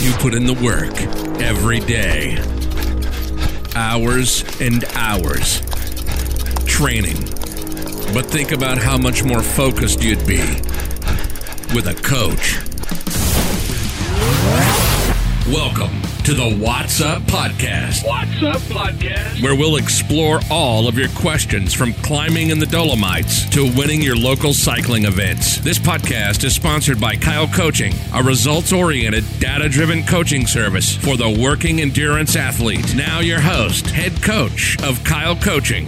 You put in the work every day. Hours and hours. Training. But think about how much more focused you'd be with a coach. Welcome to the Watts Up Podcast. What's up, podcast? where we'll explore all of your questions from climbing in the Dolomites to winning your local cycling events. This podcast is sponsored by Kyle Coaching, a results oriented, data driven coaching service for the working endurance athlete. Now, your host, head coach of Kyle Coaching.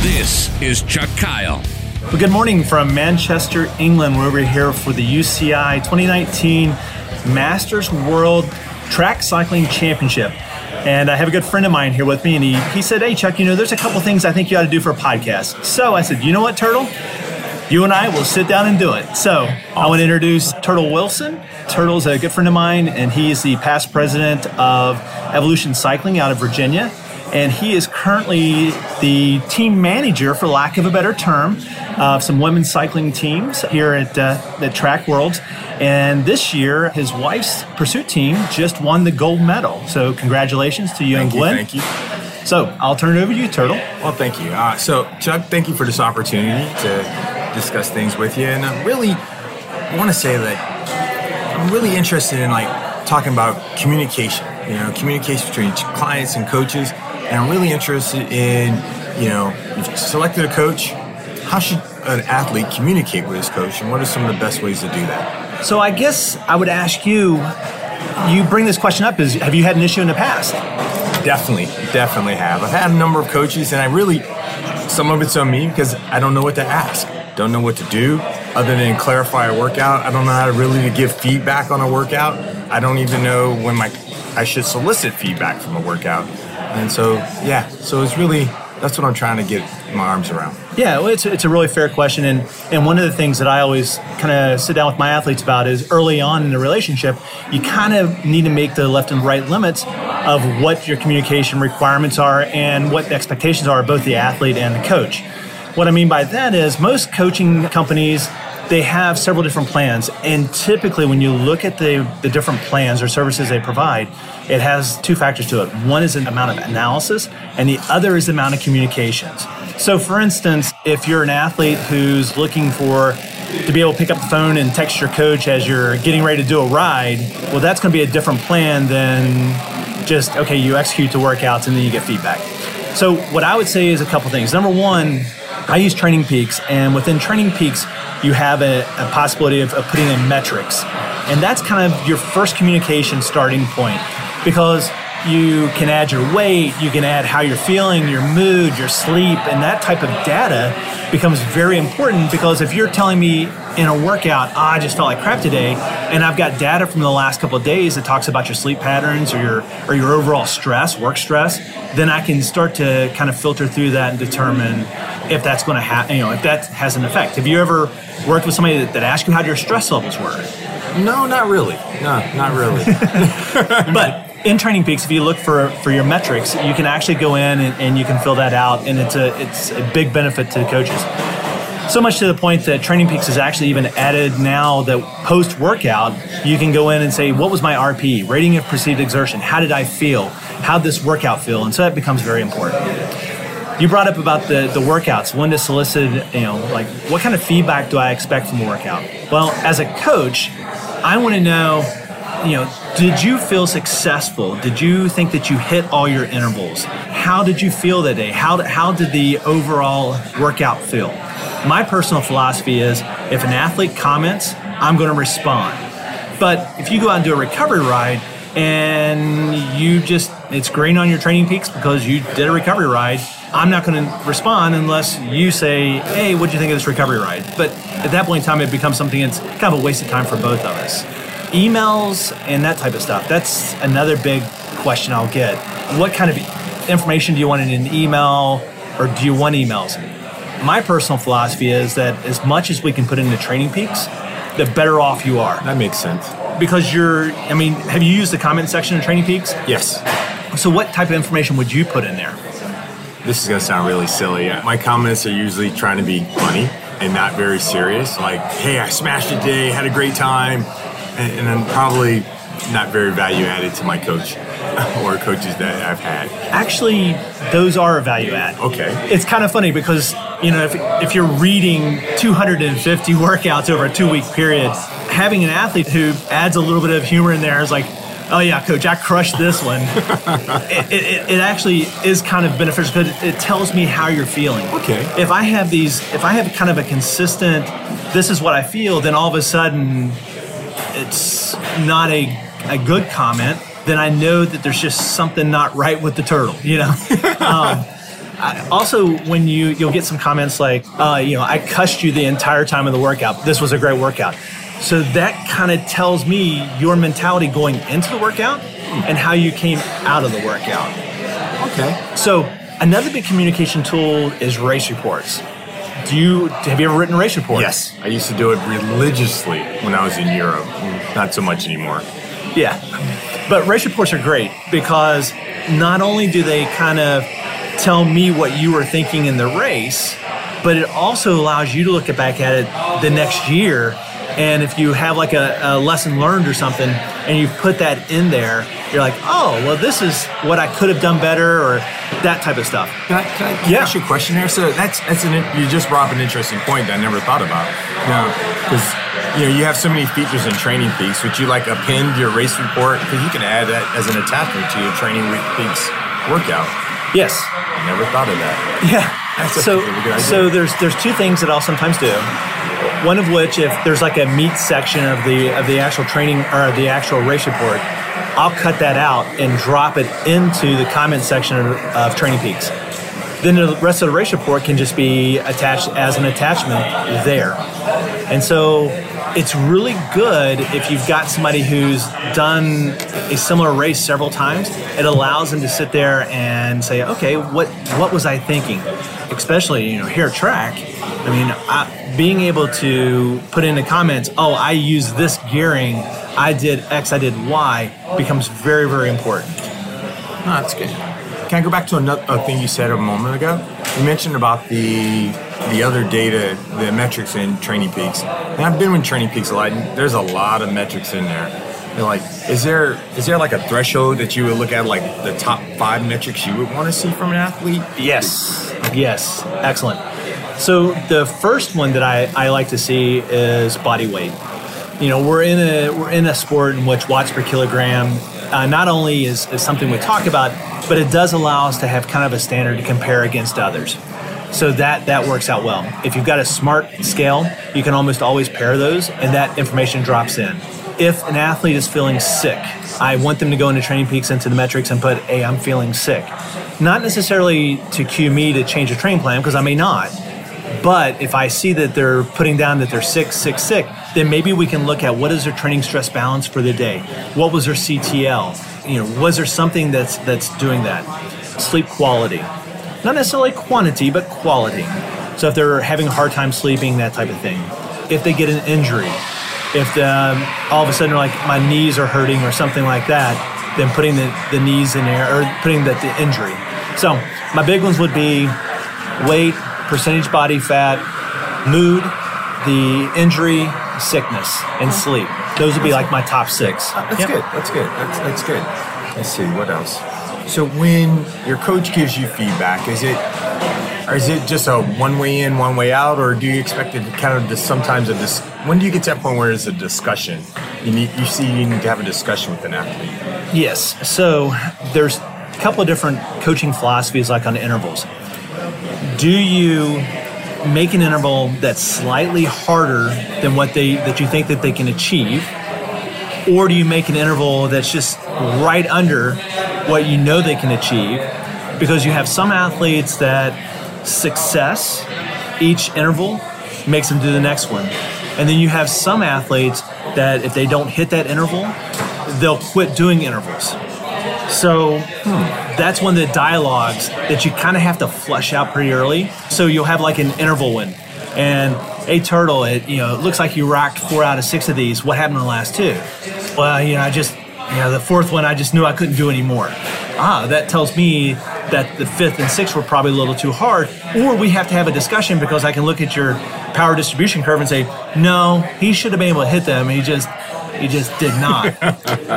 This is Chuck Kyle. Well, good morning from Manchester, England. We're over here for the UCI 2019 Masters World Track Cycling Championship. And I have a good friend of mine here with me, and he, he said, Hey, Chuck, you know, there's a couple things I think you ought to do for a podcast. So I said, You know what, Turtle? You and I will sit down and do it. So I want to introduce Turtle Wilson. Turtle's a good friend of mine, and he is the past president of Evolution Cycling out of Virginia and he is currently the team manager, for lack of a better term, of some women's cycling teams here at uh, the Track Worlds. And this year, his wife's pursuit team just won the gold medal. So congratulations to you Thank and you, Gwen. thank you. So I'll turn it over to you, Turtle. Well, thank you. Uh, so, Chuck, thank you for this opportunity to discuss things with you. And I really want to say that I'm really interested in like talking about communication. You know, communication between clients and coaches. And I'm really interested in, you know, you've selected a coach. How should an athlete communicate with his coach, and what are some of the best ways to do that? So I guess I would ask you. You bring this question up: Is have you had an issue in the past? Definitely, definitely have. I've had a number of coaches, and I really, some of it's on me because I don't know what to ask, don't know what to do, other than clarify a workout. I don't know how to really to give feedback on a workout. I don't even know when my I should solicit feedback from a workout, and so yeah, so it's really that's what I'm trying to get my arms around. Yeah, well, it's, it's a really fair question. And, and one of the things that I always kind of sit down with my athletes about is early on in the relationship, you kind of need to make the left and right limits of what your communication requirements are and what the expectations are of both the athlete and the coach. What I mean by that is most coaching companies, they have several different plans. And typically, when you look at the, the different plans or services they provide, it has two factors to it. One is the amount of analysis, and the other is the amount of communications. So, for instance, if you're an athlete who's looking for to be able to pick up the phone and text your coach as you're getting ready to do a ride, well, that's going to be a different plan than just, okay, you execute the workouts and then you get feedback. So, what I would say is a couple things. Number one, I use Training Peaks, and within Training Peaks, you have a, a possibility of, of putting in metrics. And that's kind of your first communication starting point because you can add your weight, you can add how you're feeling, your mood, your sleep, and that type of data becomes very important because if you're telling me in a workout, oh, I just felt like crap today, and I've got data from the last couple of days that talks about your sleep patterns or your or your overall stress, work stress, then I can start to kind of filter through that and determine if that's going to have, you know, if that has an effect. Have you ever worked with somebody that, that asked you how your stress levels were? No, not really. No, not really. But in Training Peaks, if you look for, for your metrics, you can actually go in and, and you can fill that out, and it's a it's a big benefit to the coaches. So much to the point that Training Peaks has actually even added now that post workout, you can go in and say, what was my RP, rating of perceived exertion? How did I feel? How did this workout feel? And so that becomes very important. You brought up about the, the workouts, when to solicit, you know, like what kind of feedback do I expect from a workout? Well, as a coach, I want to know, you know, did you feel successful? Did you think that you hit all your intervals? How did you feel that day? How, how did the overall workout feel? My personal philosophy is if an athlete comments, I'm going to respond. But if you go out and do a recovery ride and you just, it's green on your training peaks because you did a recovery ride, I'm not going to respond unless you say, hey, what do you think of this recovery ride? But at that point in time, it becomes something that's kind of a waste of time for both of us. Emails and that type of stuff, that's another big question I'll get. What kind of information do you want in an email or do you want emails? My personal philosophy is that as much as we can put into Training Peaks, the better off you are. that makes sense. Because you're, I mean, have you used the comment section of Training Peaks? Yes. So, what type of information would you put in there? This is gonna sound really silly. My comments are usually trying to be funny and not very serious. Like, hey, I smashed it today, had a great time. And, and then probably not very value added to my coach or coaches that I've had. Actually, those are a value add. Okay. It's kind of funny because, you know, if, if you're reading 250 workouts over a two week period, having an athlete who adds a little bit of humor in there is like, oh yeah, coach, I crushed this one. it, it, it, actually is kind of beneficial because it tells me how you're feeling. Okay. If I have these, if I have kind of a consistent, this is what I feel, then all of a sudden it's not a, a good comment, then I know that there's just something not right with the turtle, you know? um, I, also, when you you'll get some comments like, uh, you know, I cussed you the entire time of the workout. This was a great workout. So that kind of tells me your mentality going into the workout and how you came out of the workout. Okay. So another big communication tool is race reports. Do you have you ever written race reports? Yes, I used to do it religiously when I was in Europe. Not so much anymore. Yeah, but race reports are great because not only do they kind of tell me what you were thinking in the race, but it also allows you to look back at it the next year and if you have like a, a, lesson learned or something and you put that in there, you're like, oh, well, this is what I could have done better or that type of stuff. Can I, can I yeah. ask you a question there? So that's, that's an, you just brought up an interesting point that I never thought about. Yeah. Because, you know, you have so many features in Training Peaks. Would you like append your race report? Because you can add that as an attachment to your Training Peaks workout. Yes. I never thought of that. Yeah. That's so, so there's there's two things that I'll sometimes do. One of which, if there's like a meat section of the of the actual training or the actual race report, I'll cut that out and drop it into the comment section of, of Training Peaks. Then the rest of the race report can just be attached as an attachment there. And so it's really good if you've got somebody who's done a similar race several times. It allows them to sit there and say, okay, what what was I thinking? Especially you know here at track. I mean, I, being able to put in the comments, oh, I use this gearing, I did X, I did Y, becomes very very important. That's good. Can I go back to another thing you said a moment ago? You mentioned about the the other data, the metrics in Training Peaks. And I've been with Training Peaks a lot. there's a lot of metrics in there. And like, is there is there like a threshold that you would look at, like the top five metrics you would want to see from an athlete? Yes, yes, excellent. So the first one that I, I like to see is body weight. You know, we're in a we're in a sport in which watts per kilogram uh, not only is, is something we talk about, but it does allow us to have kind of a standard to compare against others. So that that works out well. If you've got a smart scale, you can almost always pair those, and that information drops in. If an athlete is feeling sick, I want them to go into Training Peaks into the metrics and put, "Hey, I'm feeling sick." Not necessarily to cue me to change a training plan because I may not. But if I see that they're putting down that they're sick, sick, sick, then maybe we can look at what is their training stress balance for the day. What was their CTL? You know, was there something that's that's doing that? Sleep quality not necessarily quantity, but quality. So if they're having a hard time sleeping, that type of thing. If they get an injury, if the, um, all of a sudden like my knees are hurting or something like that, then putting the, the knees in there or putting the, the injury. So my big ones would be weight, percentage body fat, mood, the injury, sickness, and sleep. Those would be like my top six. Uh, that's yep. good. That's good. That's, that's good. Let's see what else. So when your coach gives you feedback, is it or is it just a one way in, one way out, or do you expect it to kind of just sometimes a dis- when do you get to that point where it's a discussion? You need you see you need to have a discussion with an athlete. Yes. So there's a couple of different coaching philosophies like on intervals. Do you make an interval that's slightly harder than what they that you think that they can achieve? Or do you make an interval that's just right under what you know they can achieve because you have some athletes that success each interval makes them do the next one. And then you have some athletes that if they don't hit that interval, they'll quit doing intervals. So hmm, that's one of the dialogues that you kind of have to flush out pretty early. So you'll have like an interval win. And a turtle, it you know, it looks like you rocked four out of six of these. What happened in the last two? Well, you know, I just yeah, the fourth one, I just knew I couldn't do anymore. Ah, that tells me that the fifth and sixth were probably a little too hard. Or we have to have a discussion because I can look at your power distribution curve and say, no, he should have been able to hit them. He just, He just did not.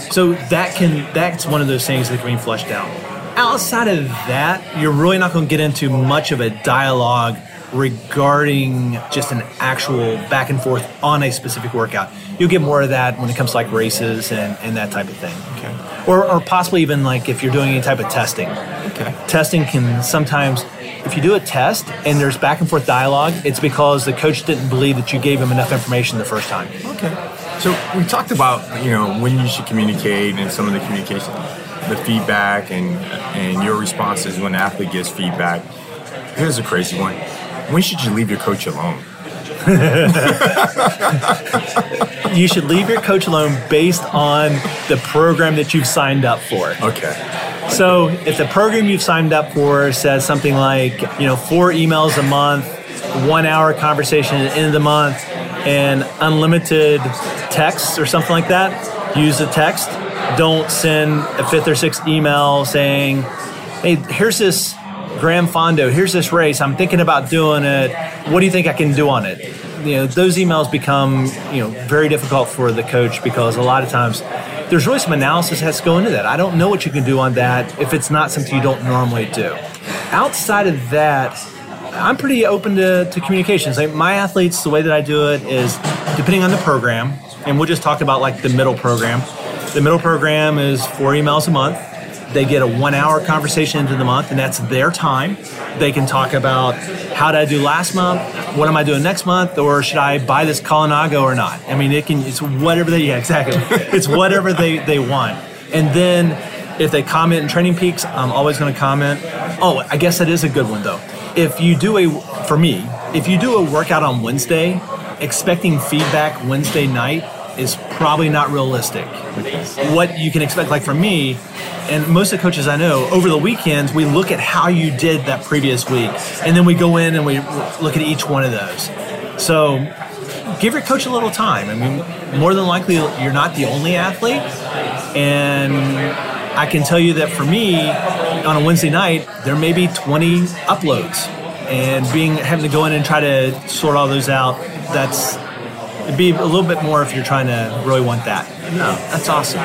so that can that's one of those things that can be flushed out. Outside of that, you're really not going to get into much of a dialogue regarding just an actual back and forth on a specific workout. You'll get more of that when it comes to like races and, and that type of thing. Or, or possibly even like if you're doing any type of testing. Okay. Testing can sometimes, if you do a test and there's back and forth dialogue, it's because the coach didn't believe that you gave him enough information the first time. Okay. So we talked about you know when you should communicate and some of the communication, the feedback and and your responses when the athlete gives feedback. Here's a crazy one. When should you leave your coach alone? You should leave your coach alone based on the program that you've signed up for. Okay. So if the program you've signed up for says something like, you know, four emails a month, one hour conversation at the end of the month, and unlimited texts or something like that, use the text. Don't send a fifth or sixth email saying, hey, here's this Gran Fondo, here's this race. I'm thinking about doing it. What do you think I can do on it? You know, those emails become, you know, very difficult for the coach because a lot of times there's really some analysis that has to go into that. I don't know what you can do on that if it's not something you don't normally do. Outside of that, I'm pretty open to, to communications. Like my athletes, the way that I do it is depending on the program, and we'll just talk about like the middle program. The middle program is four emails a month. They get a one hour conversation into the month, and that's their time. They can talk about how did I do last month, what am I doing next month, or should I buy this Colnago or not? I mean, it can, it's whatever they, yeah, exactly. it's whatever they, they want. And then if they comment in Training Peaks, I'm always going to comment. Oh, I guess that is a good one though. If you do a, for me, if you do a workout on Wednesday, expecting feedback Wednesday night is probably not realistic. What you can expect, like for me, and most of the coaches I know, over the weekends, we look at how you did that previous week, and then we go in and we look at each one of those. So give your coach a little time. I mean, more than likely, you're not the only athlete. And I can tell you that for me, on a Wednesday night, there may be 20 uploads. And being having to go in and try to sort all those out, that's it'd be a little bit more if you're trying to really want that. No, that's awesome.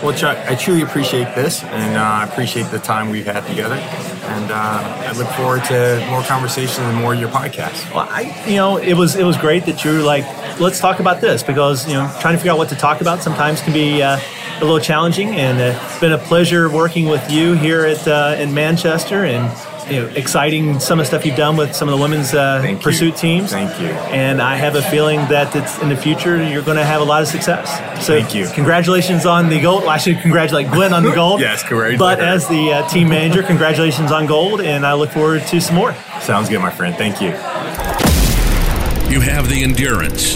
Well, Chuck, I truly appreciate this, and uh, I appreciate the time we've had together. And uh, I look forward to more conversations and more of your podcast. Well, I, you know, it was it was great that you're like, let's talk about this because you know, trying to figure out what to talk about sometimes can be uh, a little challenging. And uh, it's been a pleasure working with you here at uh, in Manchester and. You know, exciting some of the stuff you've done with some of the women's uh, Thank you. pursuit teams. Thank you. And I have a feeling that it's in the future you're going to have a lot of success. So Thank you. Congratulations on the gold. Well, I should congratulate Gwen on the gold. Yes, correct. But as the uh, team manager, congratulations on gold, and I look forward to some more. Sounds good, my friend. Thank you. You have the endurance.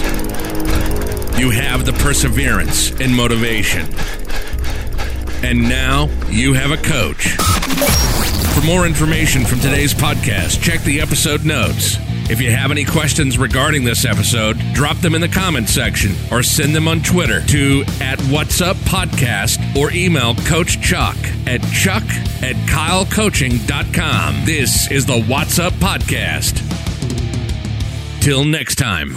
You have the perseverance and motivation. And now you have a coach. For more information from today's podcast, check the episode notes. If you have any questions regarding this episode, drop them in the comments section or send them on Twitter to at Watts Up Podcast or email Coach Chuck at chuck at kylecoaching.com. This is the Watts Up Podcast. Till next time.